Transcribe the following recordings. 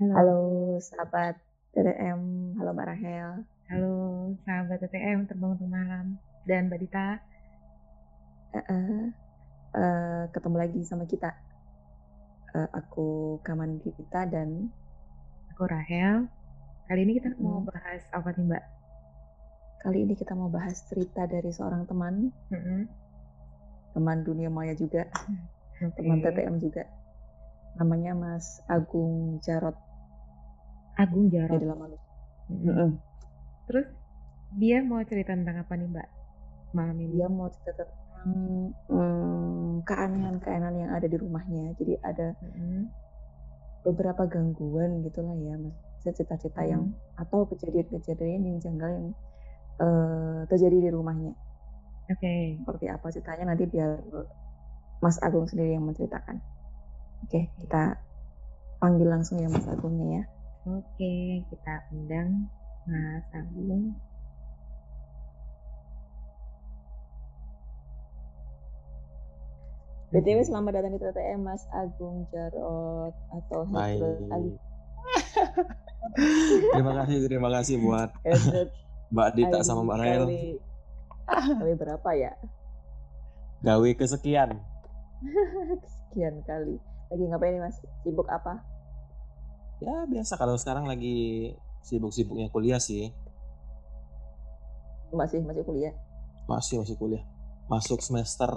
Halo. Halo sahabat TTM, halo Mbak Rahel. Halo sahabat TTM Terbang Untuk Malam dan Mbak Dita. Heeh. Eh, ketemu lagi sama kita. Eh, aku Kaman Dita dan Aku Rahel. Kali ini kita mau Mm. bahas apa nih Mbak? kali ini kita mau bahas cerita dari seorang teman, Mm-mm. teman dunia maya juga, Oke. teman TTM juga. Namanya Mas Agung Jarot. Agung Jarot. dalam malu. Mm-mm. Mm-mm. Terus dia mau cerita tentang apa nih Mbak malam ini? Dia mau cerita tentang mm, keanehan-keanehan yang ada di rumahnya. Jadi ada Mm-mm. beberapa gangguan gitulah ya. Cerita-cerita yang Mm. atau kejadian-kejadian yang janggal yang eh, terjadi di rumahnya. Oke. Seperti apa ceritanya nanti biar Mas Agung sendiri yang menceritakan. Oke, kita panggil langsung ya Mas Agungnya ya. Oke, kita undang Mas Agung. BTW selamat datang di TTM Mas Agung Jarot atau Ali. Baik. terima kasih, terima kasih buat Mbak Dita sama Mbak Rahel. kali, berapa ya? Gawe kesekian. Sekian kali. Lagi ngapain nih Mas? Sibuk apa? Ya biasa kalau sekarang lagi sibuk-sibuknya kuliah sih. Masih masih kuliah? Masih masih kuliah. Masuk semester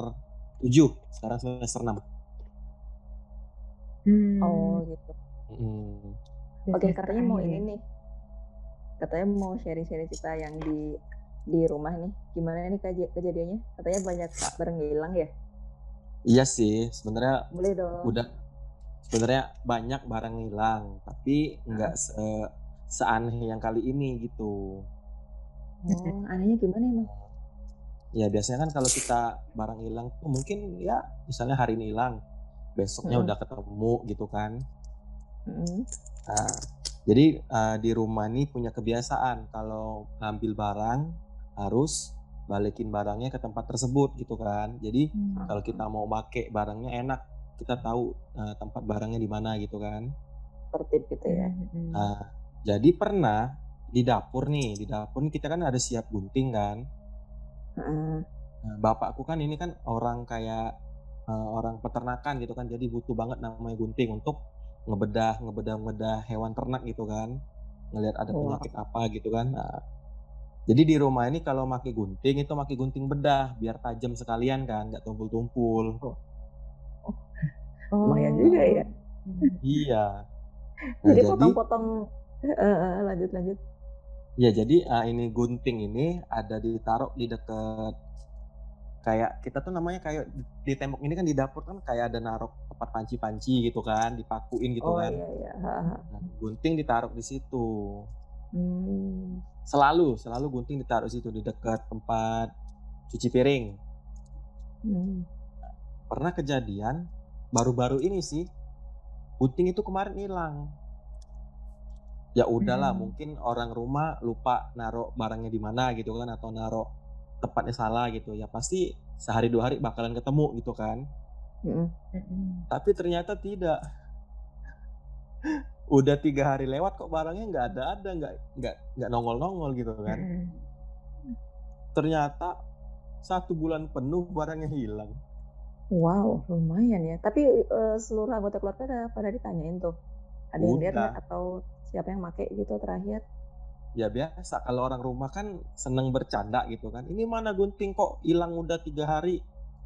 7, sekarang semester 6. Hmm, Oh gitu. Hmm. Oke, katanya mau ini nih. Katanya mau sharing-sharing cerita yang di di rumah nih. Gimana nih kej- kejadiannya? Katanya banyak barang hilang ya? Iya sih, sebenarnya Boleh dong. udah sebenarnya banyak barang hilang, tapi nggak se seaneh yang kali ini gitu. Oh, anehnya gimana emang? Ya biasanya kan kalau kita barang hilang tuh mungkin ya misalnya hari ini hilang, besoknya Mm. udah ketemu gitu kan. Mm-mm. Nah, jadi eh, di rumah ini punya kebiasaan kalau ngambil barang harus balikin barangnya ke tempat tersebut gitu kan. Jadi Hmm. kalau kita mau pakai barangnya enak, kita tahu eh, tempat barangnya di mana gitu kan. Tertib gitu ya. Nah, jadi pernah di dapur nih, di dapur nih kita kan ada siap gunting kan. Heeh. Nah, bapakku kan ini kan orang kayak eh, orang peternakan gitu kan, jadi butuh banget namanya gunting untuk ngebedah, ngebedah, ngebedah hewan ternak gitu kan, ngelihat ada Wah. penyakit apa gitu kan. Nah, jadi di rumah ini kalau pakai gunting itu pakai gunting bedah biar tajam sekalian kan, nggak tumpul-tumpul. Lumayan juga ya. Iya. Nah, Jadi potong-potong. Heeh, lanjut lanjut. ya jadi ah, ini gunting ini ada ditaruh di dekat kayak kita tuh namanya kayak di, di tembok ini kan di dapur kan kayak ada naruh tempat panci-panci gitu kan, dipakuin gitu Oh kan. iya iya. Nah, gunting ditaruh di situ. Hmm. Selalu, selalu gunting ditaruh situ di dekat tempat cuci piring. Hmm. Pernah kejadian baru-baru ini sih, gunting itu kemarin hilang. Ya udahlah, Hmm. mungkin orang rumah lupa naruh barangnya di mana gitu kan atau naruh tempatnya salah gitu. Ya pasti sehari dua hari bakalan ketemu gitu kan. Mm-mm. Tapi ternyata tidak. Udah tiga hari lewat kok barangnya nggak ada ada nggak nggak nggak nongol nongol gitu kan. Mm-mm. ternyata satu bulan penuh barangnya hilang. Wow, lumayan ya. Tapi eh, seluruh anggota keluarga pada, pada ditanyain tuh. Ada yang lihat Udah. nggak atau siapa yang make gitu terakhir? Ya biasa kalau orang rumah kan seneng bercanda gitu kan. Ini mana gunting kok hilang udah tiga hari.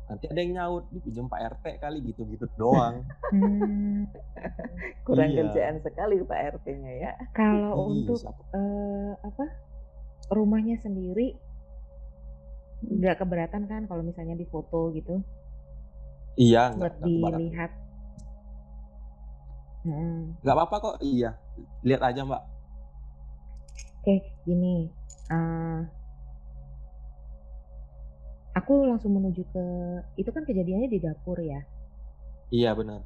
Nanti ada yang nyaut dipinjam Pak RT kali gitu-gitu doang. Hmm. Kurang Iya. kerjaan sekali Pak RT-nya ya. Kalau Ih, untuk siapa- eh, apa rumahnya sendiri nggak keberatan kan kalau misalnya di foto gitu Iya buat dilihat. Hmm. Nggak apa-apa kok. Iya lihat aja Mbak. Oke, gini. eh, aku langsung menuju ke itu kan kejadiannya di dapur ya. Iya benar.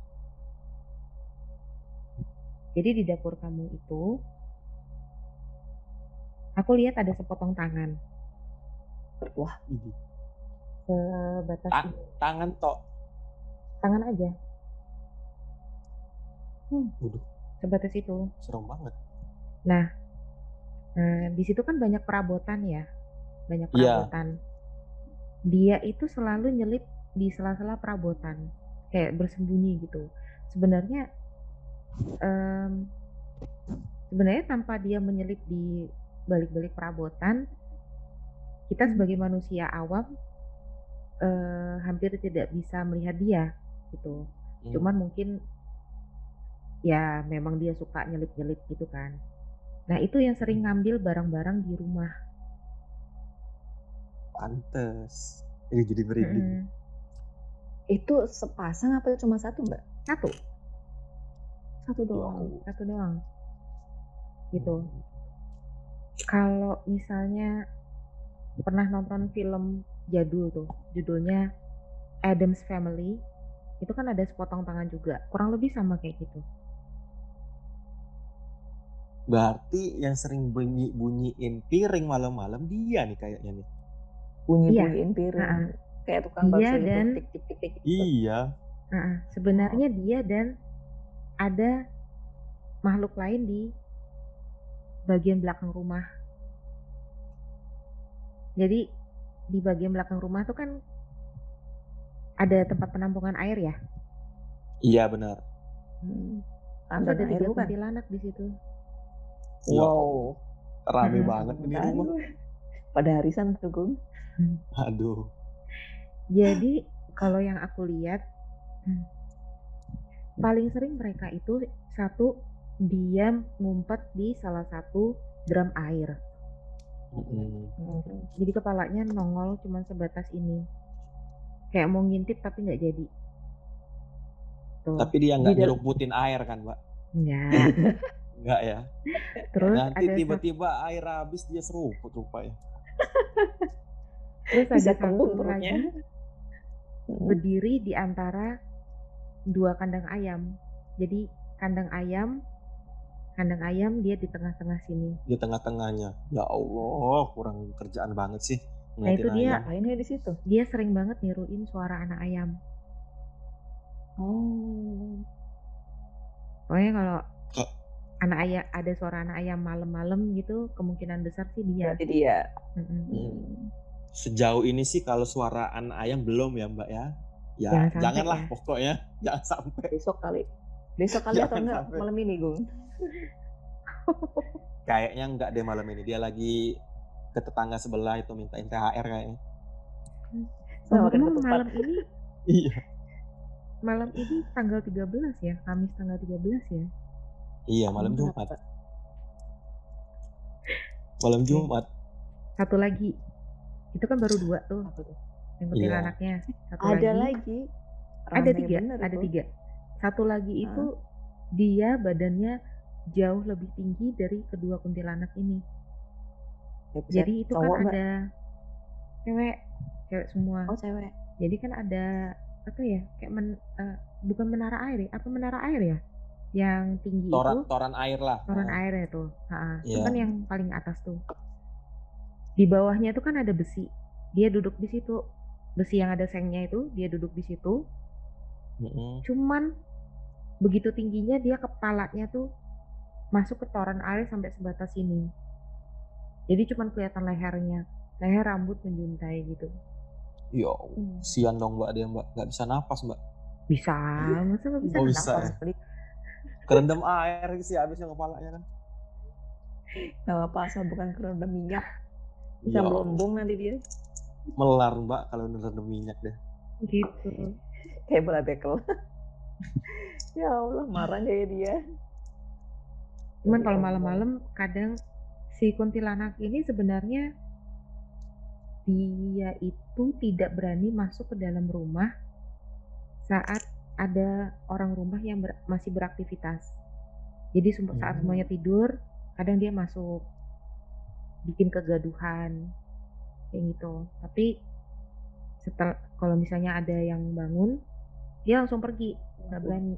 Jadi di dapur kamu itu aku lihat ada sepotong tangan Wah, Ini. sebatas Ta- tangan tok. Tangan aja. Waduh. sebatas itu. Serem banget. Nah, eee, di situ kan banyak perabotan ya, banyak Iya. perabotan. Dia itu selalu nyelip di sela-sela perabotan, kayak bersembunyi gitu. Sebenarnya, mmm, sebenarnya tanpa dia menyelip di balik-balik perabotan, kita Mmm. sebagai manusia awam, eee, hampir tidak bisa melihat dia, gitu. Mmm. Cuman mungkin ya memang dia suka nyelip-nyelip gitu kan. Nah itu yang sering ngambil barang-barang di rumah. Pantes. Ih, jadi merinding. Mhm. Itu sepasang apa cuma satu, Mbak? 1. Satu Ya doang. Allah. 1 doang. Gitu. Mmm. Kalau misalnya pernah nonton film jadul tuh, judulnya Addams Family, itu kan ada sepotong tangan juga, kurang lebih sama kayak gitu. Berarti yang sering bunyi-bunyiin piring malam-malam dia nih kayaknya nih. Iya, Bunyi-bunyiin piring. heeh. Kayak tukang Dia bakso itu, dan tik tik tik tik gitu. Iya. heeh, Oh. sebenarnya dia dan ada makhluk lain di bagian belakang rumah. Jadi di bagian belakang rumah tuh kan ada tempat penampungan air ya. Iya, benar. Terus Tanda ada air 3 bukan? kuntilanak di situ. Wow. Rame Mhm. banget ini rumah. pada harisan tuh, Gung. Aduh. Jadi kalau yang aku lihat, mmm, paling sering mereka itu satu dia ngumpet di salah satu drum air. Mmm. Jadi kepalanya nongol cuman sebatas ini. Kayak mau ngintip tapi nggak jadi. Tuh. Tapi dia Di nggak nyeruputin air kan, Mbak? Enggak. Enggak ya? Terus Nanti tiba-tiba air habis dia seruput rupanya. terus ada satu lagi berdiri di antara 2 kandang ayam. Jadi kandang ayam kandang ayam dia di tengah-tengah sini. Di tengah-tengahnya. Ya Allah, kurang kerjaan banget sih Nah itu ngeliatin dia ayam. Dia di situ? dia sering banget niruin suara anak ayam. Oh. Pokoknya kalau anak ayam ada suara anak ayam malam-malam gitu, kemungkinan besar sih dia. Berarti dia. Mmm. Sejauh ini sih kalau suara anak ayam belum ya, Mbak, ya. Ya Jangan sampai janganlah ya. pokoknya, jangan sampai. Besok kali. Besok kali atau enggak sampai. malam ini, Gung? Kayaknya enggak deh malam ini. Dia lagi ke tetangga sebelah itu mintain THR kayaknya. Sama Ngomong-ngomong ketupat. malam ini Iya. malam ini tanggal 13 ya, Kamis tanggal 13 ya? Iya, malam Jumat. Malam. Jumat. Satu lagi. Itu kan baru 2 tuh yang Iya. kuntilanaknya. Satu Ada lagi lagi? ada Rame 3, bener ada. 3. Satu lagi itu dia badannya jauh lebih tinggi dari kedua kuntilanak ini. Ya Jadi itu kan Mbak? ada cewek, cewek semua. Oh, cewek. Jadi kan ada apa ya? Kayak men, eee, bukan menara air ya? Apa menara air ya? Yang tinggi Toran itu toran air lah. toran Heeh. airnya tuh. Heeh. Itu Iya. kan yang paling atas tuh. Di bawahnya itu kan ada besi. Dia duduk di situ. Besi yang ada sengnya itu, dia duduk di situ. Mhm. Cuman begitu tingginya dia kepalanya tuh masuk ke toran air sampai sebatas ini. Jadi cuman kelihatan lehernya. Leher rambut menjuntai gitu. Ya Allah, Mmm. kasihan dong Mbak dia, Mbak. Nggak bisa napas, Mbak. Bisa, masa nggak bisa Oh, Bisa napas? ya? Kerendam air sih habisnya kepalanya kan. Nggak apa-apa asal bukan kerendam minyak. Bisa Ya Allah. melembung nanti dia. Melar, Mbak, kalau nerendam minyak deh. Gitu. Kayak bola bekel. ya Allah, marah deh dia. Cuman Ya kalau malam-malam kadang si kuntilanak ini sebenarnya dia itu tidak berani masuk ke dalam rumah saat ada orang rumah yang ber- masih beraktivitas. Jadi saat Hmm. semuanya tidur, kadang dia masuk bikin kegaduhan kayak gitu. Tapi setelah kalau misalnya ada yang bangun, dia langsung pergi, nggak berani.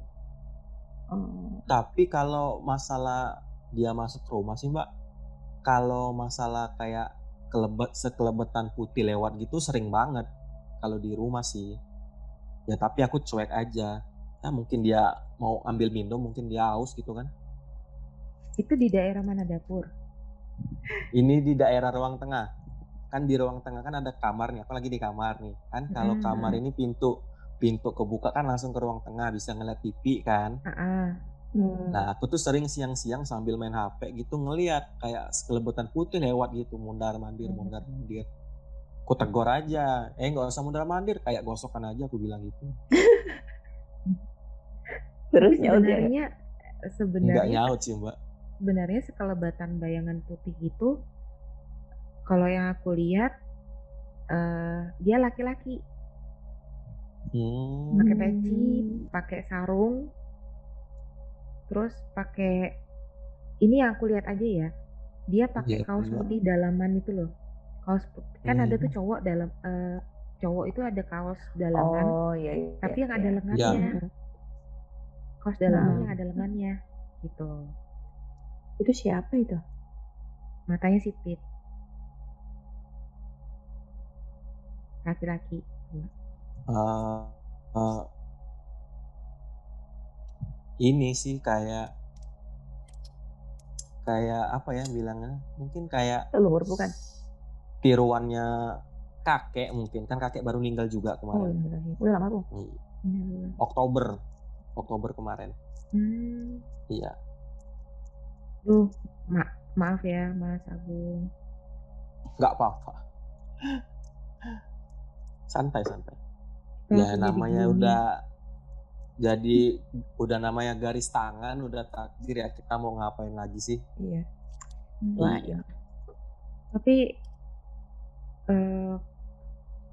Oh. Tapi kalau masalah dia masuk rumah sih, Mbak, kalau masalah kayak kelebet sekelebetan putih lewat gitu sering banget kalau di rumah sih. Ya tapi aku cuek aja. Ya mungkin dia mau ambil minum, mungkin dia haus gitu kan. Itu di daerah mana dapur? Ini di daerah ruang tengah. Kan di ruang tengah kan ada kamar nih, aku lagi di kamar nih. Kan kalau kamar ini pintu pintu kebuka kan langsung ke ruang tengah, bisa ngeliat TV kan. Hmm. Nah, aku tuh sering siang-siang sambil main HP gitu ngeliat kayak sekelebutan putih lewat gitu, mundar-mandir Mhm. mundar-mandir. Aku tegur aja, "Eh, nggak usah mundar-mandir, kayak gosokan aja," aku bilang gitu. Terus nyaut ya? Sebenarnya Nggak sebenarnya nyaut sih, Mbak. sebenarnya sekelebatan bayangan putih itu kalau yang aku lihat eh dia laki-laki. Hmm. Pakai peci, Hmm. pakai sarung, terus pakai ini yang aku lihat aja ya. Dia pakai Iya, kaos Mbak. putih dalaman itu loh. Kaos putih. Kan ada tuh Hmm. cowok dalam eh cowok itu ada kaos dalaman, Oh, iya iya. tapi yang ada iya. Iya. lengannya. Mhm. Kaos dalaman Nah. yang ada lengannya gitu. Itu siapa itu? Matanya sipit. Laki-laki. Eh, eh, ini sih kayak kayak apa ya bilangnya? Mungkin kayak Leluhur bukan? tiruannya kakek mungkin kan kakek baru meninggal juga Oh, kemarin. iya. Udah lama tuh. Hmm. Oktober, Oktober kemarin. Hmm. Iya. Duh, ma maaf ya Mas Agung. Nggak apa-apa. Santai santai. Kalau Ya namanya udah jadi udah namanya garis tangan, udah takdir ya kita mau ngapain lagi sih? Iya. hmm, Lain. tapi eh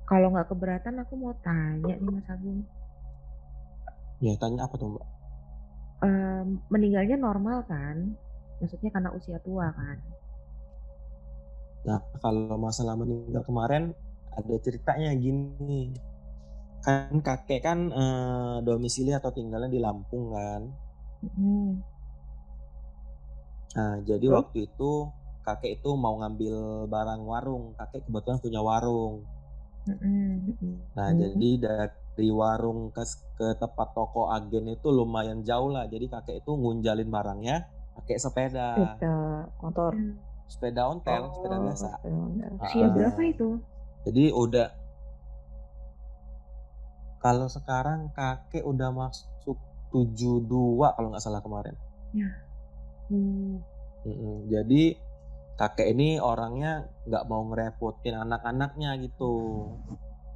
kalau nggak keberatan aku mau tanya nih Mas Agung. Ya tanya apa tuh Mbak? Em, meninggalnya normal kan? Maksudnya karena usia tua kan? Nah, kalau masalah meninggal kemarin ada ceritanya gini. Kan kakek kan eh, domisili atau tinggalnya di Lampung kan. Hmm. Nah, jadi Terus? waktu itu kakek itu mau ngambil barang warung. Kakek kebetulan punya warung. Mm-mm. Nah, Hmm. jadi dari warung ke, ke tempat toko agen itu lumayan jauh lah. Jadi kakek itu ngunjalin barangnya pakai sepeda. Sepeda motor. Sepeda ontel, sepeda Oh, biasa. sepeda motor. Usia Ah. berapa itu? Jadi udah kalau sekarang kakek udah masuk 72 kalau nggak salah kemarin. Hmm. Mm-mm. Jadi kakek ini orangnya nggak mau ngerepotin anak-anaknya gitu.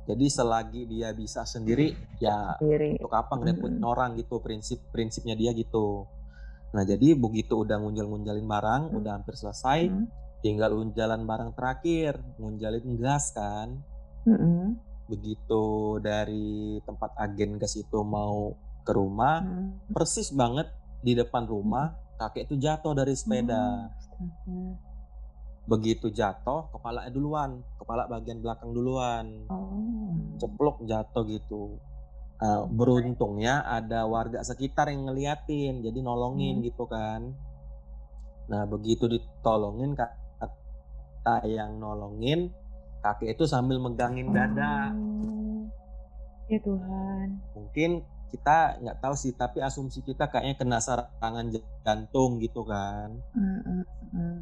Jadi selagi dia bisa sendiri, ya Sendiri. untuk apa ngerepotin Mm-mm. orang gitu prinsip prinsipnya dia gitu. Nah jadi begitu udah ngunjal-ngunjalin barang, Hmm. udah hampir selesai, Hmm. tinggal unjalan barang terakhir, ngunjalin gas kan. Mm-mm. Begitu dari tempat agen gas itu mau ke rumah, Hmm. persis banget di depan rumah kakek itu jatuh dari sepeda. Astaga. Begitu jatuh, kepalanya duluan, kepala bagian belakang duluan, Oh. ceplok jatuh gitu. Nah, beruntungnya ada warga sekitar yang ngeliatin, jadi nolongin Hmm. gitu kan. Nah, begitu ditolongin kata yang nolongin, kakek itu sambil megangin dada. Oh. Ya Tuhan. Mungkin kita nggak tahu sih, tapi asumsi kita kayaknya kena serangan jantung gitu kan. Mm, mm, mm.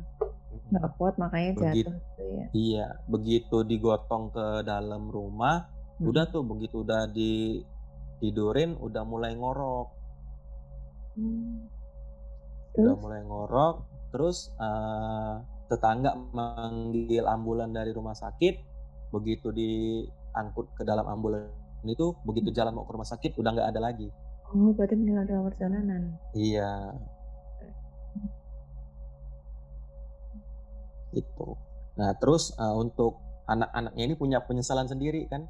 Nggak kuat makanya Begitu. jatuh gitu ya. Iya, begitu digotong ke dalam rumah, Hmm. udah tuh begitu udah ditidurin, udah mulai ngorok, Hmm. udah mulai ngorok, terus eh, tetangga manggil ambulan dari rumah sakit, begitu diangkut ke dalam ambulan itu, begitu jalan mau ke rumah sakit udah nggak ada lagi. Oh, berarti meninggal dalam perjalanan. Iya, itu. Nah, terus eh, untuk anak-anaknya ini punya penyesalan sendiri kan?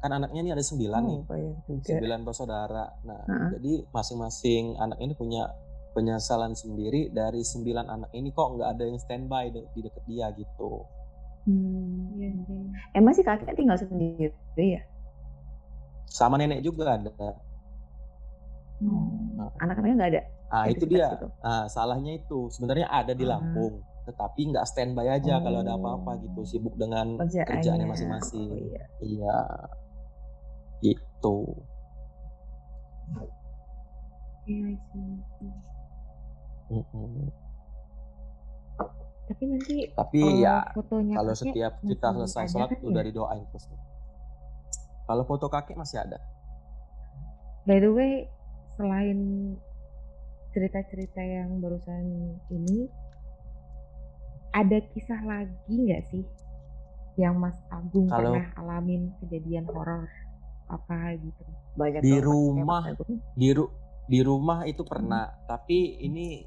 Kan anaknya ini ada sembilan nih. Oh, juga. sembilan bersaudara. Nah, Heeh. jadi masing-masing anak ini punya penyesalan sendiri dari sembilan anak ini kok nggak ada yang standby de- di deket dia gitu. Hmm. Iya sih. Emang sih kakek tinggal sendiri ya? Sama nenek juga ada. Hmm. Nah, Anak-anaknya nggak ada? ah, itu dia. situ? Ah, salahnya itu sebenarnya ada di Ah. Lampung, tetapi nggak standby aja kalau ada apa-apa gitu, Oh. sibuk dengan kerjaannya Kerjaannya. masing-masing. Oh iya. Iya, itu. Iya Mm-mm. Tapi nanti Tapi eee, ya fotonya kalau kakek setiap kita selesai sholat kan udah ya? didoain terus. Kalau foto kakek masih ada. By the way, selain cerita-cerita yang barusan ini, ada kisah lagi nggak sih yang Mas Agung Kalau pernah alamin kejadian horor apa gitu? Banyak di rumah di ru di rumah itu pernah, tapi ini,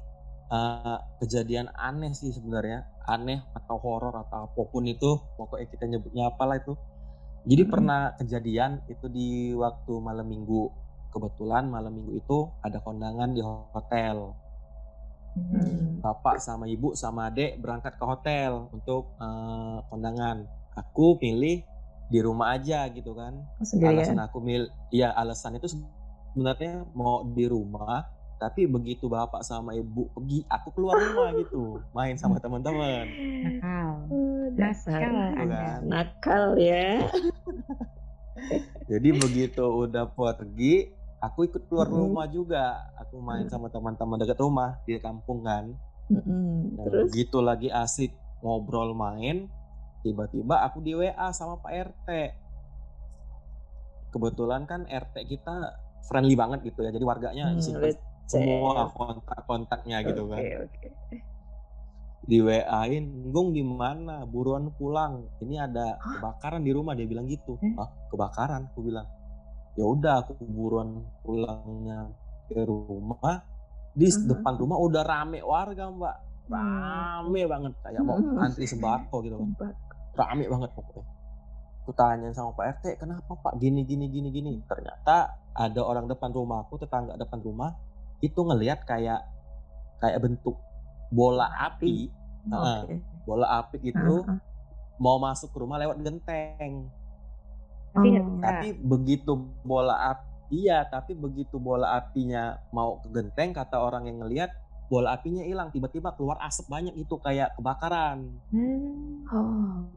eee, kejadian aneh sih sebenarnya, aneh atau horor atau apa pun itu, pokoknya kita nyebutnya apalah itu. Jadi Mhm. pernah kejadian itu di waktu malam Minggu. Kebetulan malam Minggu itu ada kondangan di hotel. Hmm. Bapak sama ibu sama adik berangkat ke hotel untuk, eee, kondangan. Aku pilih di rumah aja gitu kan. Oh, sendirian? Alasan aku mil iya, alasan itu sebenarnya mau di rumah, tapi begitu bapak sama ibu pergi, aku keluar rumah gitu, main sama teman-teman. Nakal. Dasar Nakal Anda. kan. nakal ya. Jadi begitu udah pergi, aku ikut keluar Mhm. rumah juga. Aku main sama teman-teman dekat rumah di kampung kan. Mhm, Nah, terus? begitu lagi asik ngobrol main, tiba-tiba aku di WA sama Pak RT. Kebetulan kan RT kita friendly banget gitu ya, jadi warganya simpen semua kontak-kontaknya gitu kan. Oke oke. Di WA-in, "Gung di mana? Buruan pulang. Ini ada Hah? kebakaran di rumah," dia bilang gitu. "Hah, kebakaran?" Aku bilang. Ya udah aku buruan pulangnya ke rumah, di Mhm. depan rumah udah rame warga, Mbak. Hmm. Rame banget kayak mau Mhm. antri sembako gitu kan. Rame banget pokoknya. Aku tanya sama Pak RT, "Kenapa Pak gini gini gini gini?" Ternyata ada orang depan rumahku, tetangga depan rumah, itu ngelihat kayak kayak bentuk bola api, heeh, Oke. bola api Heeh gitu heeh. mau masuk ke rumah lewat genteng. Tapi Oh. bisa. Tapi begitu bola api iya, tapi begitu bola apinya mau ke genteng, kata orang yang ngelihat, bola apinya hilang, tiba-tiba keluar asap banyak gitu kayak kebakaran. Mmm. Oh.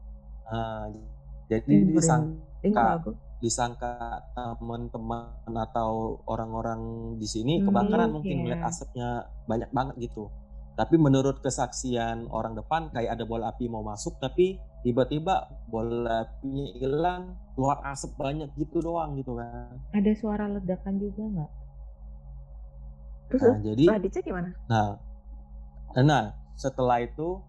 Nah, jadi Ih, disangka. Disangka teman-teman atau orang-orang di sini Mmm, kebakaran mungkin iya. ngeliat asapnya banyak banget gitu. Tapi menurut kesaksian orang depan kayak ada bola api mau masuk, tapi tiba-tiba bola apinya hilang, keluar asap banyak gitu doang gitu kan. Ada suara ledakan juga nggak? Terus Nah, jadi dicek gimana? nah nah setelah itu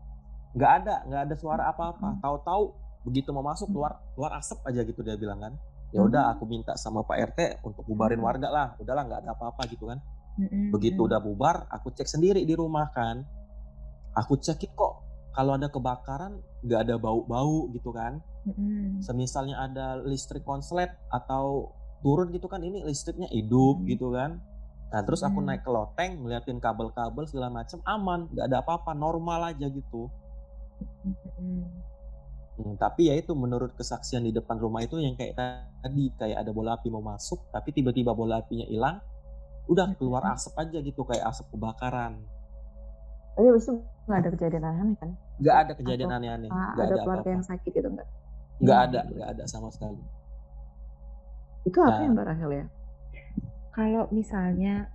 nggak ada nggak ada suara apa-apa. Mhm. Tahu-tahu begitu mau masuk Mmm. keluar keluar asap aja gitu dia bilang kan. Ya udah Mmm. aku minta sama Pak RT untuk bubarin Mmm. warga lah. Udahlah nggak ada apa-apa gitu kan. Mhm Begitu udah bubar, aku cek sendiri di rumah kan. Aku cekin kok kalau ada kebakaran nggak ada bau-bau gitu kan. Semisalnya ada listrik konslet atau turun gitu kan, ini listriknya hidup gitu kan. Nah terus aku naik ke loteng, ngeliatin kabel-kabel segala macem aman, nggak ada apa-apa, normal aja gitu. Hmm, tapi ya itu menurut kesaksian di depan rumah itu yang kayak tadi, kayak ada bola api mau masuk, tapi tiba-tiba bola apinya hilang, udah keluar Mhm. asap aja gitu kayak asap kebakaran. Tapi habis itu nggak ada kejadian aneh-aneh kan? Nggak ada kejadian aneh-aneh, ah, nggak ada ada keluarga apa-apa. yang sakit gitu nggak? Nggak Mmm, ada, gitu. nggak ada sama sekali. Itu apa Nah Mbak Rahel ya? Kalau misalnya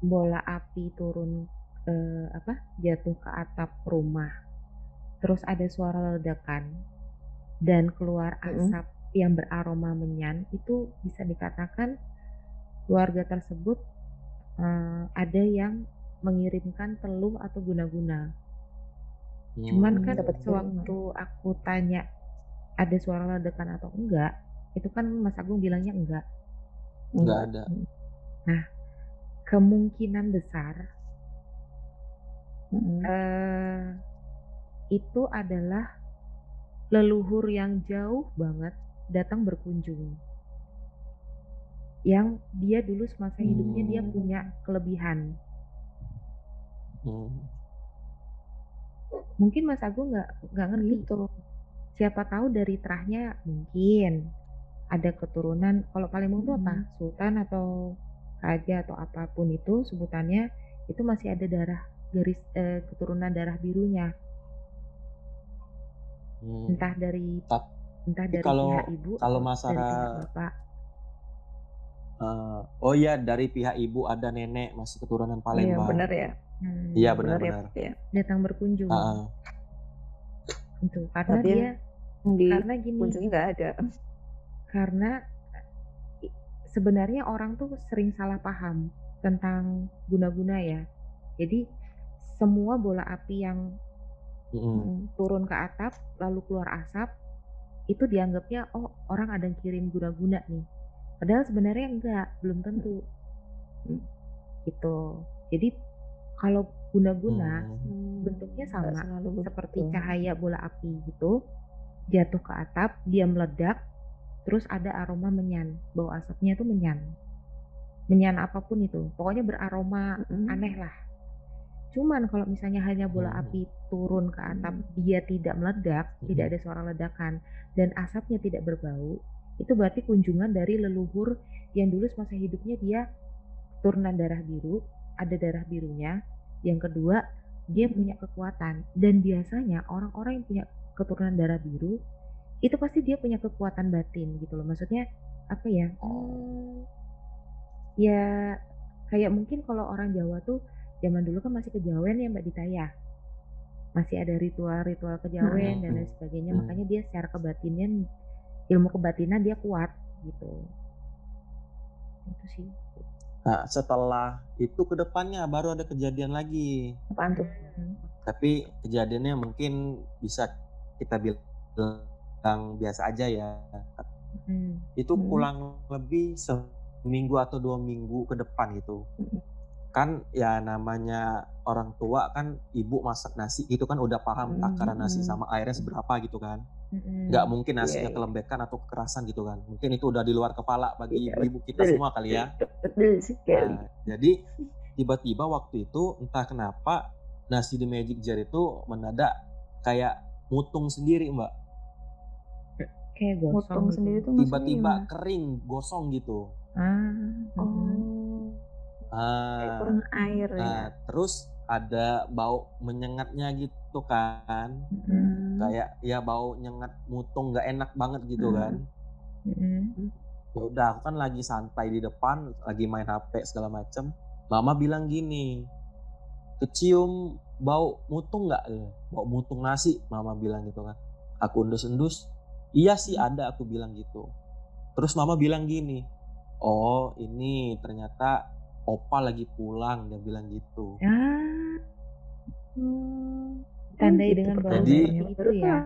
bola api turun, eee, apa, jatuh ke atap rumah, terus ada suara ledakan dan keluar asap yang beraroma menyan, itu bisa dikatakan keluarga tersebut, eee, ada yang mengirimkan teluh atau guna-guna. Cuman Mmm. kan kiriman. sewaktu aku tanya, ada suara ledakan atau enggak, itu kan Mas Agung bilangnya enggak. Nggak Enggak. ada. Nah, kemungkinan besar Mhm. eee, itu adalah leluhur yang jauh banget datang berkunjung. Yang dia dulu semasa hidupnya dia Mmm. punya kelebihan. Mmm. Mungkin Mas Agung nggak nggak ngerti. Gitu. Siapa tahu dari terahnya mungkin ada keturunan kalau Palembang itu apa? Mhm. Sultan atau raja atau apa pun itu sebutannya, itu masih ada darah garis eee, keturunan darah birunya. Mmm. Entah dari entah dari pihak kalau ibu kalau atau dari pihak masalah bapak. eee, oh iya dari pihak ibu ada nenek masih keturunan Iya Palembang. bener ya? Hmm. Iya Bener benar ya benar. berarti ya? Datang berkunjung. Heeh. Itu karena Tapi dia di karena gini, Puncaknya nggak ada. karena sebenarnya orang tuh sering salah paham tentang guna-guna ya. Jadi semua bola api yang. Mm. turun ke atap lalu keluar asap itu dianggapnya oh orang ada yang kirim guna-guna nih. Padahal sebenarnya enggak, belum tentu. Hmm. Gitu. Jadi kalau guna-guna Hmm. bentuknya sama selalu seperti begitu. cahaya bola api gitu jatuh ke atap dia meledak terus ada aroma menyan bau asapnya tuh menyan menyan apa pun itu pokoknya beraroma Mm. aneh lah cuman kalau misalnya hanya bola Hmm. api turun ke atap dia tidak meledak tidak Hmm. ada suara ledakan dan asapnya tidak berbau itu berarti kunjungan dari leluhur yang dulu semasa hidupnya dia turunan darah biru ada darah birunya. Yang kedua dia punya kekuatan dan biasanya orang-orang yang punya keturunan darah biru itu pasti dia punya kekuatan batin gitu loh. Maksudnya apa ya? Hmm, ya kayak mungkin kalau orang Jawa tuh zaman dulu kan masih kejawen ya Mbak Dita ya masih ada ritual-ritual kejawen dan lain Hmm. sebagainya Hmm. makanya dia secara kebatinnya ilmu kebatinan dia kuat gitu itu sih Nah, setelah itu ke depannya baru ada kejadian lagi. Apaan tuh? Hmm. Tapi kejadiannya mungkin bisa kita bilang biasa aja ya. Hmm. Itu Hmm. kurang lebih seminggu atau dua minggu ke depan gitu. Mm. Kan ya namanya orang tua kan ibu masak nasi itu kan udah paham Hmm, takaran nasi hmm. sama airnya seberapa gitu kan. Mm-mm. Nggak mungkin nasinya Iya, iya. kelembekan atau kekerasan gitu kan. Mungkin itu udah di luar kepala bagi Iya, ibu kita betul. semua kali ya. Betul sekali. Nah, jadi tiba-tiba waktu itu entah kenapa nasi di Magic Jar itu mendadak kayak mutung sendiri mbak. kayak gosong Motong gitu. sendiri tuh Tiba-tiba kering, gosong gitu. ah Oh, mm-mm. kayak Ah, kurang air ya. nah, terus ada bau menyengatnya gitu kan. Mm-mm. Kayak ya bau nyengat mutung nggak enak banget gitu Hmm. kan. Mm-mm. Ya udah aku kan lagi santai di depan, lagi main HP segala macem. Mama bilang gini, kecium bau mutung nggak? ya? Bau mutung nasi, mama bilang gitu kan. Aku endus-endus, iya sih ada, aku bilang gitu. Terus mama bilang gini, oh ini ternyata opa lagi pulang, dia bilang gitu. ah Hmm. Tandai gitu dengan bau Jadi- seperti itu ya.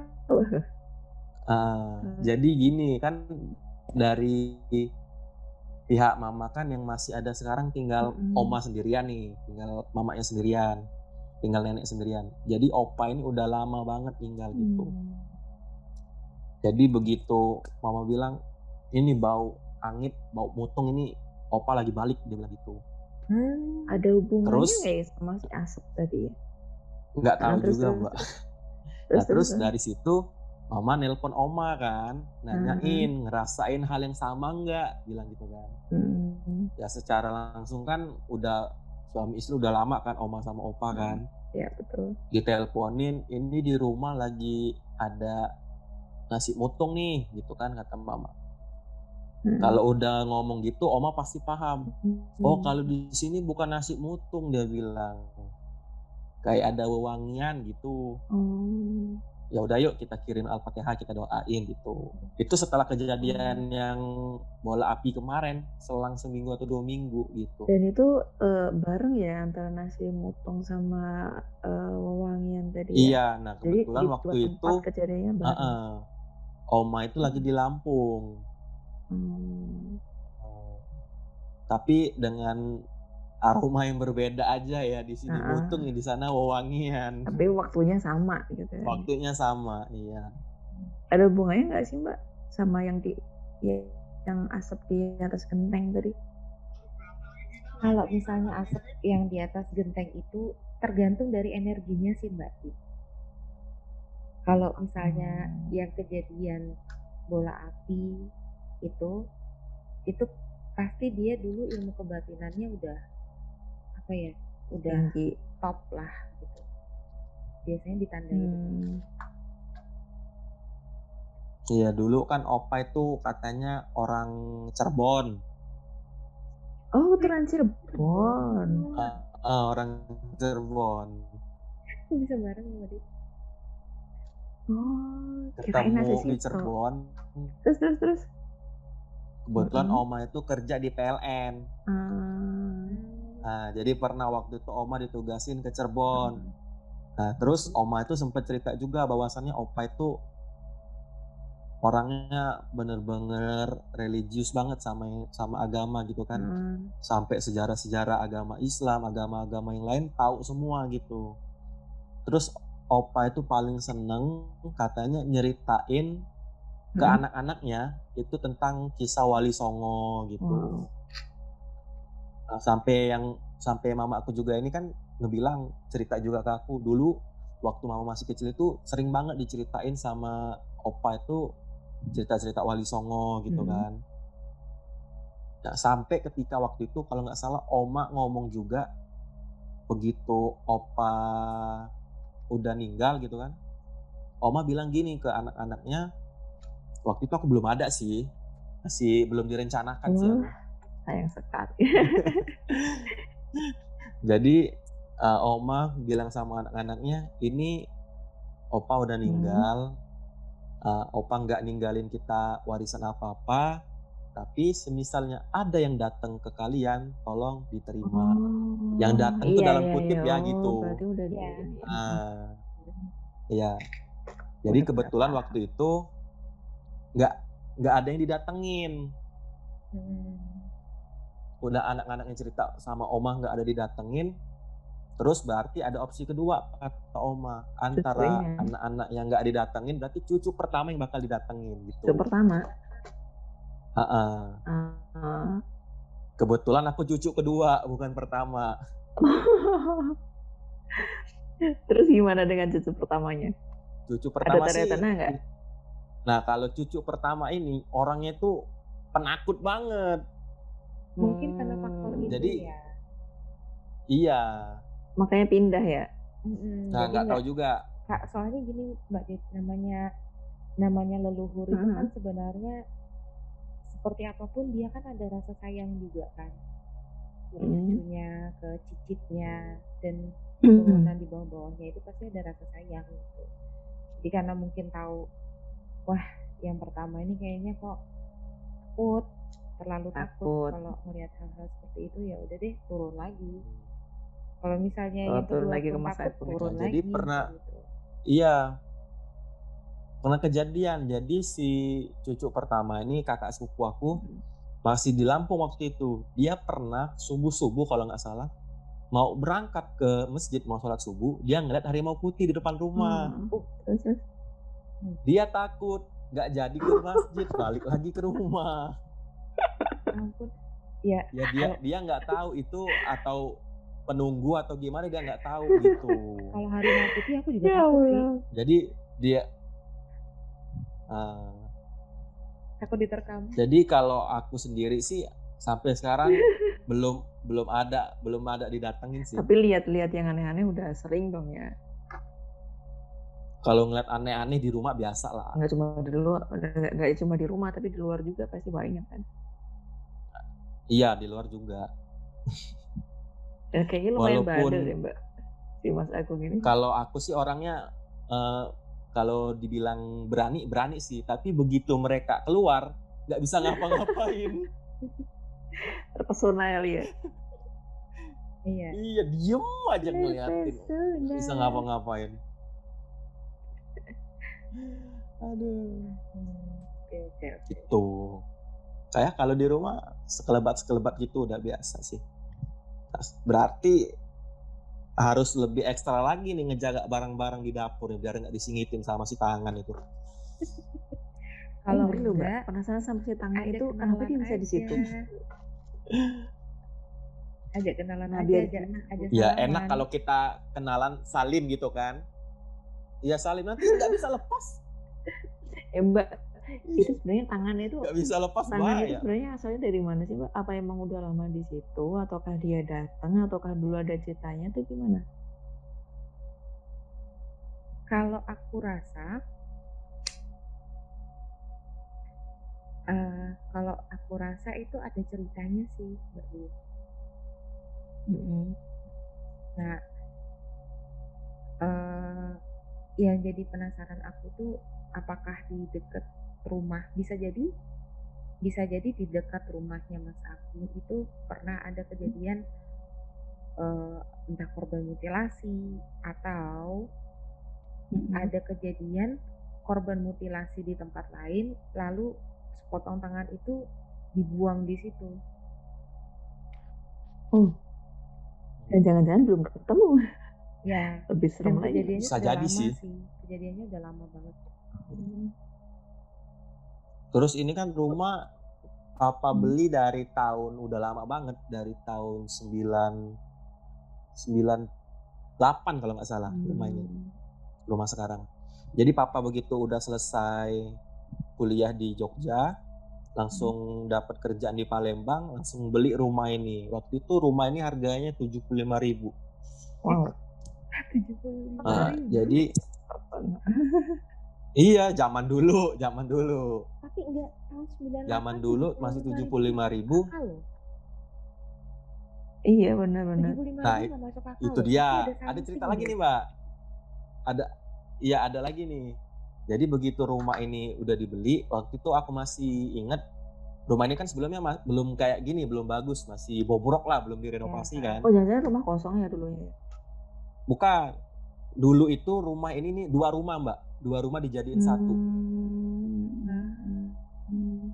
Ah, Hmm. Jadi gini kan dari pihak mama kan yang masih ada sekarang tinggal Mm-mm. oma sendirian nih, tinggal mamanya sendirian, tinggal nenek sendirian. Jadi opa ini udah lama banget tinggal gitu. Hmm. Jadi begitu mama bilang ini bau angit, bau mutung ini opa lagi balik dia bilang gitu. Hmm. Ada hubungannya Terus- ya sama si asap tadi ya? Nggak tahu Ah, terus, juga terus, mbak. Terus, Nah terus terus, dari situ mama nelpon oma kan, nanyain ngerasain hal yang sama nggak, bilang gitu kan. Hmm. ya secara langsung kan udah suami istri udah lama kan oma sama opa Hmm. kan Ya betul. diteleponin ini di rumah lagi ada nasi mutung nih gitu kan kata mama Hmm. kalau udah ngomong gitu oma pasti paham oh Hmm. kalau di sini bukan nasi mutung dia bilang kayak ada wewangian gitu Oh. ya udah yuk kita kirim al-fatihah kita doain gitu itu setelah kejadian yang bola api kemarin selang seminggu atau dua minggu gitu Dan itu eh, bareng ya antara nasi motong sama eh, wewangian tadi ya? Iya, nah Jadi kebetulan di waktu itu kejadiannya bareng. Heeh. Oma itu lagi di Lampung. Hmm. Oh. Tapi dengan aroma yang berbeda aja ya di sini Ah. mutung di sana wewangian. Tapi waktunya sama gitu ya. Waktunya sama, iya. Ada hubungannya nggak sih Mbak sama yang di ya, yang asap di atas genteng tadi? Kalau misalnya asap yang di atas genteng itu tergantung dari energinya sih Mbak. Kalau misalnya Hmm. yang kejadian bola api itu itu pasti dia dulu ilmu kebatinannya udah apa ya udah Tinggi. top lah gitu. Biasanya ditandai Hmm. Iya, dulu kan Opa itu katanya orang Cirebon. Oh, turunan Cirebon. Ah, ah, orang Cirebon. Kok bisa bareng sama dia? Oh, ketemu di. Cirebon. Terus terus terus? Kebetulan Mhm. Oma itu kerja di PLN. Ah. Nah, jadi pernah waktu itu Oma ditugasin ke Cirebon. Nah, terus Oma itu sempat cerita juga bahwasannya Opa itu orangnya bener-bener religius banget sama sama agama gitu kan. Ah. Sampai sejarah-sejarah agama Islam, agama-agama yang lain tahu semua gitu. Terus Opa itu paling seneng katanya nyeritain ke Mhm. anak-anaknya itu tentang kisah Wali Songo gitu. Wow. Nah, sampai yang sampai mama aku juga ini kan ngebilang cerita juga ke aku dulu waktu mama masih kecil itu sering banget diceritain sama opa itu cerita-cerita Wali Songo gitu Mhm. kan. Nah, sampai ketika waktu itu kalau nggak salah oma ngomong juga begitu opa udah ninggal gitu kan. Oma bilang gini ke anak-anaknya waktu itu aku belum ada sih masih belum direncanakan sih aku. Wah, sayang sekali. Jadi eh, Oma bilang sama anak-anaknya, ini Opa udah Hmm. ninggal, eh, Opa nggak ninggalin kita warisan apa-apa, tapi semisalnya ada yang datang ke kalian, tolong diterima. Yang Oh, datang tuh iya dalam iya kutip iya. ya Oh, gitu. berarti udah Iya. ini. Ah, iya. Jadi Udah kebetulan berapa? waktu itu nggak nggak ada yang didatengin. Hmm. Udah anak-anaknya cerita sama Oma nggak ada didatengin, Terus berarti ada opsi kedua kata Oma antara anak-anak yang nggak didatengin berarti cucu pertama yang bakal didatengin gitu. Itu pertama. Ha-ha. Ah. Kebetulan aku cucu kedua bukan pertama. Terus gimana dengan cucu pertamanya? Cucu Ada pertama sih. tanda-tanda nggak? Nah kalau cucu pertama ini orangnya tuh penakut banget. Mungkin karena faktor Hmm, itu Jadi- ya. Iya. Makanya pindah ya? Nah jadi nggak tahu juga. Kak, soalnya gini Mbak Dit, namanya namanya leluhur itu kan sebenarnya seperti apa pun dia kan ada rasa sayang juga kan ke Hmm. cucunya, ke cicitnya dan Hmm. turunan di bawah-bawahnya itu pasti ada rasa sayang gitu. Jadi karena mungkin tahu wah yang pertama ini kayaknya kok takut, terlalu takut, Takut. kalau melihat hal-hal seperti itu ya udah deh turun lagi. Kalau misalnya Oh, yang turun lagi ke pun Mas takut turun Nah, lagi. jadi pernah- gitu. Iya. Pernah kejadian. Jadi si cucu pertama ini kakak sepupu aku masih di Lampung waktu itu. Dia pernah subuh-subuh kalau nggak salah mau berangkat ke masjid mau sholat subuh. Dia ngeliat harimau putih di depan rumah. Hmm. Terus. Dia takut nggak jadi ke masjid balik lagi ke rumah. ya Ya dia dia nggak tahu itu atau penunggu atau gimana dia nggak tahu gitu. kalau harimau putih aku juga Ya takut sih. Jadi dia ah, takut diterkam Jadi kalau aku sendiri sih sampai sekarang belum belum ada belum ada didatengin sih. Tapi lihat-lihat yang aneh-aneh udah sering dong ya. Kalau ngeliat aneh-aneh di rumah biasa lah. Nggak cuma di luar, nggak nggak cuma di rumah tapi di luar juga pasti banyak kan. Iya di luar juga. Ya kayaknya lumayan Walaupun- bandel deh mbak. Si Mas Agung ini. Kalau aku sih orangnya eh, kalau dibilang berani berani sih, tapi begitu mereka keluar nggak bisa ngapa-ngapain. Terpesona ya. iya iya diem aja ngeliatin. Bisa ngapa-ngapain. Aduh. Oke oke oke gitu saya kalau di rumah sekelebat sekelebat gitu udah biasa sih berarti harus lebih ekstra lagi nih ngejaga barang-barang di dapur nih biar nggak disingitin sama si tangan itu kalau dulu mbak, enggak penasaran sama si tangga ajak itu kenapa dia bisa di situ? aja. ajak kenalan Nah, aja ya salaman. enak kalau kita kenalan salim gitu kan Iya salim nanti nggak bisa lepas Eh mbak, itu sebenarnya tangannya itu nggak bisa lepas tangan itu sebenarnya asalnya dari mana sih mbak? Apa emang udah lama di situ ataukah dia datang ataukah dulu ada ceritanya tuh gimana? kalau aku rasa eh, kalau aku rasa itu ada ceritanya sih Mbak Dwi. Mm-mm. Nah, eh, yang jadi penasaran aku tuh apakah di dekat rumah bisa jadi bisa jadi di dekat rumahnya Mas Agung itu pernah ada kejadian uh, entah korban mutilasi atau Mhm. ada kejadian korban mutilasi di tempat lain lalu sepotong tangan itu dibuang di situ. Oh. Dan jangan-jangan belum ketemu. Ya, Lebih serem lagi. Bisa jadi lama sih. sih. Kejadiannya udah lama banget. Hmm. Terus ini kan rumah papa Hmm. beli dari tahun udah lama banget dari tahun 9 98 kalau nggak salah rumah ini. Hmm. Rumah sekarang. Jadi papa begitu udah selesai kuliah di Jogja, langsung dapat kerjaan di Palembang, langsung beli rumah ini. Waktu itu rumah ini harganya 75.000. Wow. 75 Nah, ribu. jadi iya zaman dulu, zaman dulu. Tapi enggak tahun 98 Zaman dulu masih 75.000. Akal loh. Iya benar-benar. 75 Nah, ribu nggak masuk akal Itu dia. Ada cerita lagi nih, Mbak. Ada iya ada lagi nih. Jadi begitu rumah ini udah dibeli, waktu itu aku masih ingat rumah ini kan sebelumnya belum kayak gini, belum bagus, masih bobrok lah, belum direnovasi Ya, kan. Oh jangan-jangan rumah kosong ya dulunya. Bukan. Dulu itu rumah ini nih dua rumah, Mbak. Dua rumah dijadiin satu. Hmm. Hmm.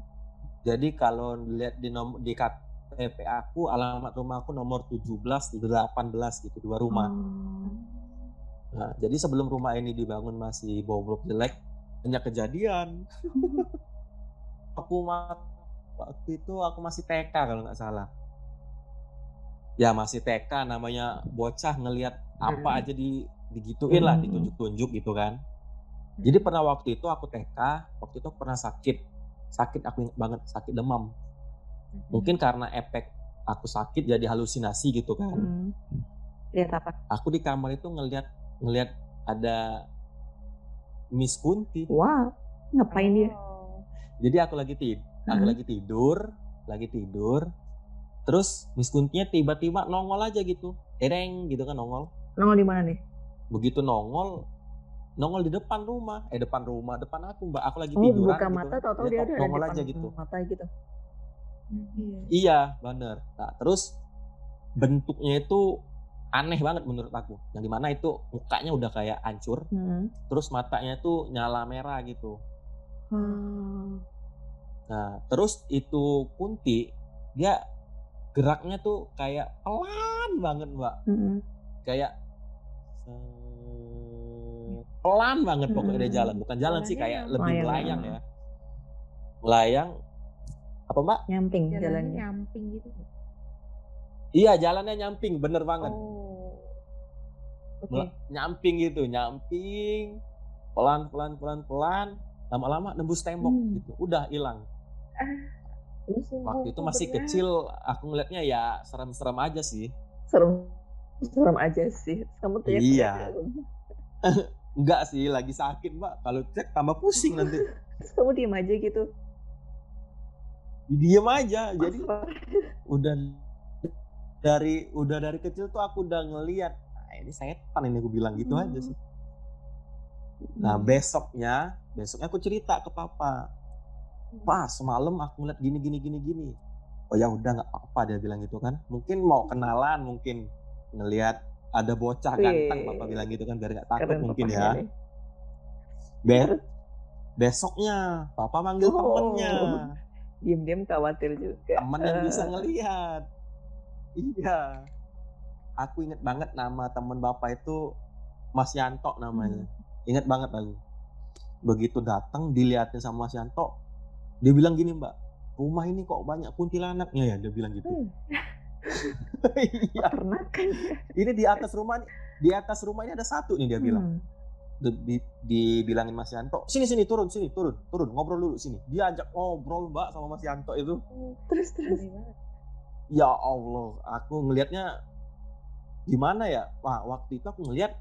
Jadi kalau lihat di nom di KTP aku alamat rumah aku nomor 17 18 gitu, dua rumah. Oh. Nah, jadi sebelum rumah ini dibangun masih bobrok jelek, banyak kejadian. aku waktu itu aku masih TK kalau nggak salah. Ya masih TK namanya bocah ngelihat apa Hmm. aja di digituin lah, Hmm. ditunjuk-tunjuk gitu kan. Jadi pernah waktu itu aku TK, waktu itu aku pernah sakit. Sakit aku ingat banget, sakit demam. Mungkin karena efek aku sakit jadi halusinasi gitu kan. Hmm. Lihat apa? Aku di kamar itu ngelihat ngelihat ada Miss Kunti. Wow. Ngapain dia? Jadi aku lagi tid, aku Hmm. lagi tidur, lagi tidur. Terus Miss Kuntinya tiba-tiba nongol aja gitu. Dereng gitu kan nongol. Nongol di mana nih? Begitu nongol nongol di depan rumah, eh depan rumah, depan aku, Mbak. Aku lagi Oh tiduran buka gitu mata kan. tahu-tahu dia ada nongol depan aja gitu. mata gitu. Hmm. Iya. Iya, bener. Nah, terus bentuknya itu aneh banget menurut aku. Yang di mana itu mukanya udah kayak hancur, Hmm. terus matanya itu nyala merah gitu. Hmm. Nah, terus itu Kunti, dia geraknya tuh kayak pelan banget, Mbak. Hmm. Kayak set, pelan banget pokoknya dia Hmm. jalan. Bukan jalan sih, Jalannya kayak yang lebih Melayang. melayang ya. Melayang. Apa, Mbak? Nyamping Jalannya jalannya. nyamping gitu. Iya, jalannya nyamping, bener banget. Oh. Mela- Nyamping gitu, nyamping. Pelan, pelan, pelan, pelan. Lama-lama nembus tembok Hmm. gitu. Udah hilang. Terus Waktu itu masih kecil, aku ngeliatnya ya serem-serem aja sih. serem serem aja sih. Kamu teriak Iya. Enggak sih, lagi sakit, Mbak. Kalau cek tambah pusing nanti. Terus kamu diem aja gitu. Diem aja. Jadi udah dari udah dari kecil tuh aku udah ngeliat nah, ini setan ini aku bilang gitu Hmm. aja sih. Nah, besoknya, besoknya aku cerita ke papa. Pak, semalam aku ngeliat gini gini gini gini. Oh ya udah nggak apa-apa dia bilang gitu kan. Mungkin mau kenalan, mungkin ngelihat ada bocah ganteng, papa Wih. bilang gitu kan biar nggak takut Keren mungkin ya. nih. Be- besoknya papa manggil Oh. temennya, Diem-diem khawatir juga. temen yang bisa Eh, ngelihat. Iya. Aku inget banget nama temen bapak itu Mas Yanto namanya. Ingat banget aku. Begitu datang dilihatin sama Mas Yanto, dia bilang gini mbak, rumah ini kok banyak kuntilanaknya ya, dia bilang gitu. Hmm. Iya. Ini di atas rumah, di atas rumah ini ada satu nih dia bilang. Hmm. Di, di- dibilangin Mas Yanto, sini sini turun sini turun turun ngobrol dulu sini. Dia ajak ngobrol mbak sama Mas Yanto itu. Terus terus. Banget. Ya Allah, aku ngelihatnya gimana ya? Wah, waktu itu aku ngelihat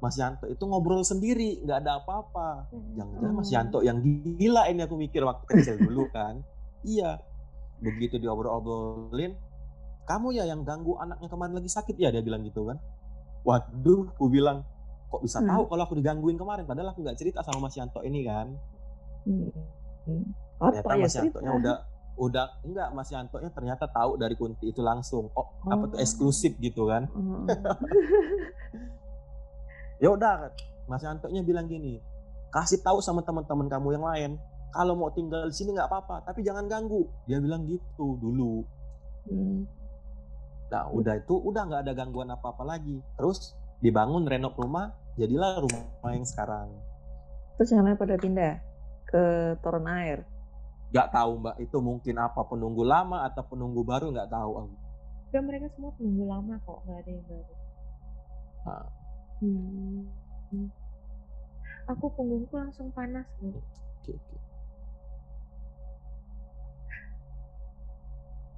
Mas Yanto itu ngobrol sendiri, nggak ada apa-apa. Jangan-jangan Mas Hmm. Yanto yang gila ini aku mikir waktu kecil dulu kan. Iya. Begitu diobrol-obrolin, kamu ya yang ganggu anaknya kemarin lagi sakit ya dia bilang gitu kan. Waduh, aku bilang kok bisa Hmm. tahu kalau aku digangguin kemarin padahal aku nggak cerita sama Mas Yanto ini kan Hmm. Hmm. Apa ternyata ya Mas Yantonya udah udah enggak Mas Yantonya ternyata tahu dari Kunti itu langsung oh, apa tuh Oh. eksklusif gitu kan Hmm. ya udah Mas Yantonya bilang gini kasih tahu sama teman-teman kamu yang lain. Kalau mau tinggal di sini nggak apa-apa tapi jangan ganggu. Dia bilang gitu dulu. Hmm. nah udah itu udah nggak ada gangguan apa-apa lagi. Terus dibangun renov rumah jadilah rumah yang sekarang. Terus yang lain pada pindah ke Toron Air. nggak tahu mbak. Itu mungkin apa penunggu lama atau penunggu baru nggak tahu aku mereka semua penunggu lama kok, nggak ada yang baru. Nah, Hmm. Aku punggungku langsung panas loh. oke oke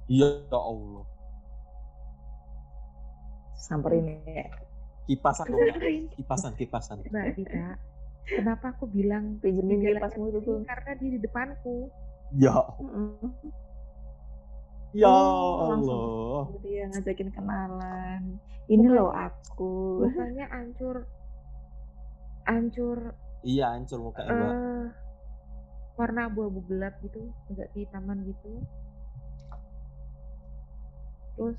iya ya Allah Samperin ya. kipasan dong kipasan kipasan Mbak Dita, kenapa aku bilang Pinjemin kipasmu itu tuh. Karena dia di depanku. ya Mm-mm. ya Oh, langsung. Dia ngajakin kenalan. Ini Bukan. loh aku. Mukanya hancur, hancur, iya hancur mukanya mbak eh warna abu-abu gelap gitu, agak kehitaman gitu. Terus,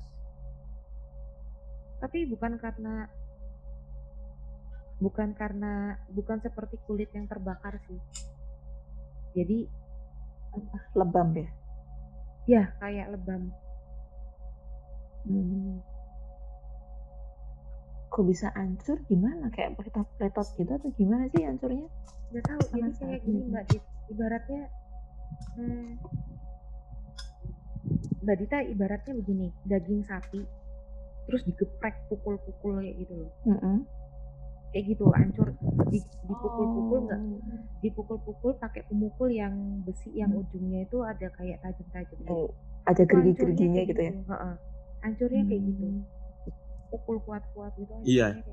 tapi bukan karena bukan karena bukan seperti kulit yang terbakar sih. Jadi Lebam ya. ya kayak lebam. Hmm. Kok bisa hancur gimana? Kayak pletot-pletot gitu atau gimana sih hancurnya? Nggak tahu. Jadi kayak gini mbak, ibaratnya hmm, Mbak Dita ibaratnya begini, daging sapi terus digeprek pukul-pukul kayak gitu loh. Mm-mm. Kayak gitu, hancur di, dipukul-pukul nggak Oh. dipukul-pukul pakai pemukul yang besi yang Hmm. ujungnya itu ada kayak tajam-tajam gitu. Oh, ada gerigi-geriginya kayak gitu ya. Heeh. Hancurnya kayak gitu. Hmm. Pukul kuat-kuat gitu Iya. gitu.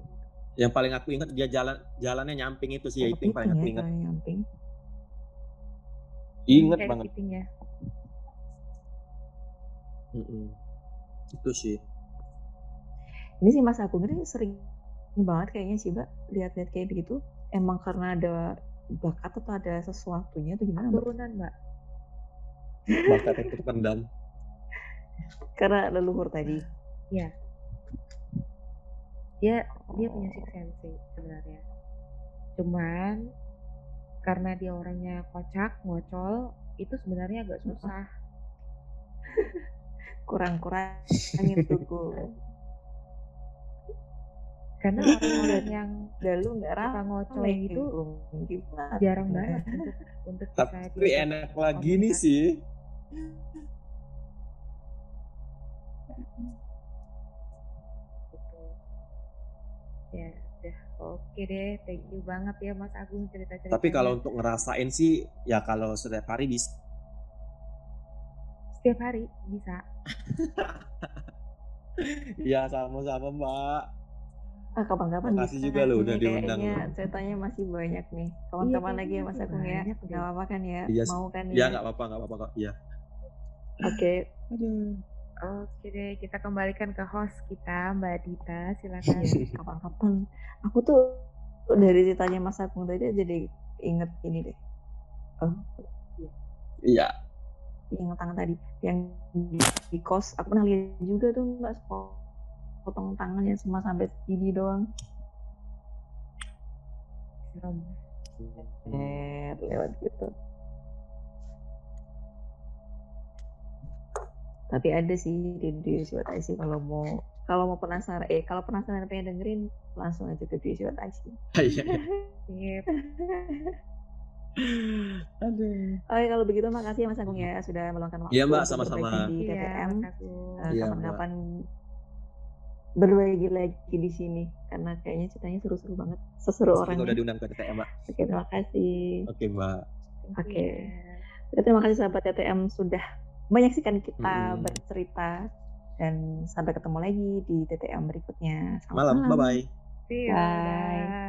yang paling aku ingat dia jalan jalannya nyamping itu sih Kayak itu yang paling aku ya, ingat nyamping. inget Kayak banget ya. Mm-mm. itu sih Ini sih Mas Agung ini sering banget kayaknya sih Mbak lihat-lihat kayak begitu. Emang karena ada bakat atau ada sesuatunya atau gimana Mbak? Turunan mbak. bakat yang terpendam Karena leluhur tadi. Dia dia punya six sense sebenarnya. Cuman karena dia orangnya kocak, ngocol, itu sebenarnya agak susah. Kurang-kurangin tuku. Karena orang-orang yang Udah lu nggak suka ramai ngocol itu jarang banget untuk untuk tapi enak lagi nih sih gitu. Ya, udah oke deh. Thank you banget ya Mas Agung cerita-ceritanya. tapi kalau untuk ngerasain sih ya kalau setiap hari bisa setiap hari bisa. ya sama-sama mbak Ah, kapan-kapan Makasih bisa juga lo udah diundang Kayaknya ceritanya masih banyak nih. Kawan-kawan Iya, lagi ya Mas Agung ya. Gak apa-apa kan ya? Iya, Mau kan ya nggak apa-apa nggak apa-apa kok iya Oke. Oke deh, kita kembalikan ke host kita Mbak Dita, silakan. Iya, kapan-kapan. Aku tuh dari ceritanya Mas Agung tadi jadi inget ini deh. Oh, iya. Yang tangan tadi. Yang di, di kos aku pernah lihat juga tuh mbak. Potong tangannya cuma sampai segini doang. Serem. eh lewat gitu tapi ada sih di di Siwat IC kalau mau kalau mau penasaran eh kalau penasaran pengen dengerin langsung aja ke di Siwat IC iya. Aduh. Oke kalau begitu makasih ya Mas Agung ya sudah meluangkan waktu Iya, Mbak, sama-sama. di Iya, TTM. Eh, Iya, kapan-kapan berbagi lagi di sini karena kayaknya ceritanya seru-seru banget seseru Kita orangnya. udah diundang ke TTM mbak. Oke terima kasih. Oke mbak. Oke, terima kasih sahabat TTM sudah menyaksikan kita Mm-mm. bercerita dan sampai ketemu lagi di TTM berikutnya Selamat malam bye bye See you. Bye. Dah.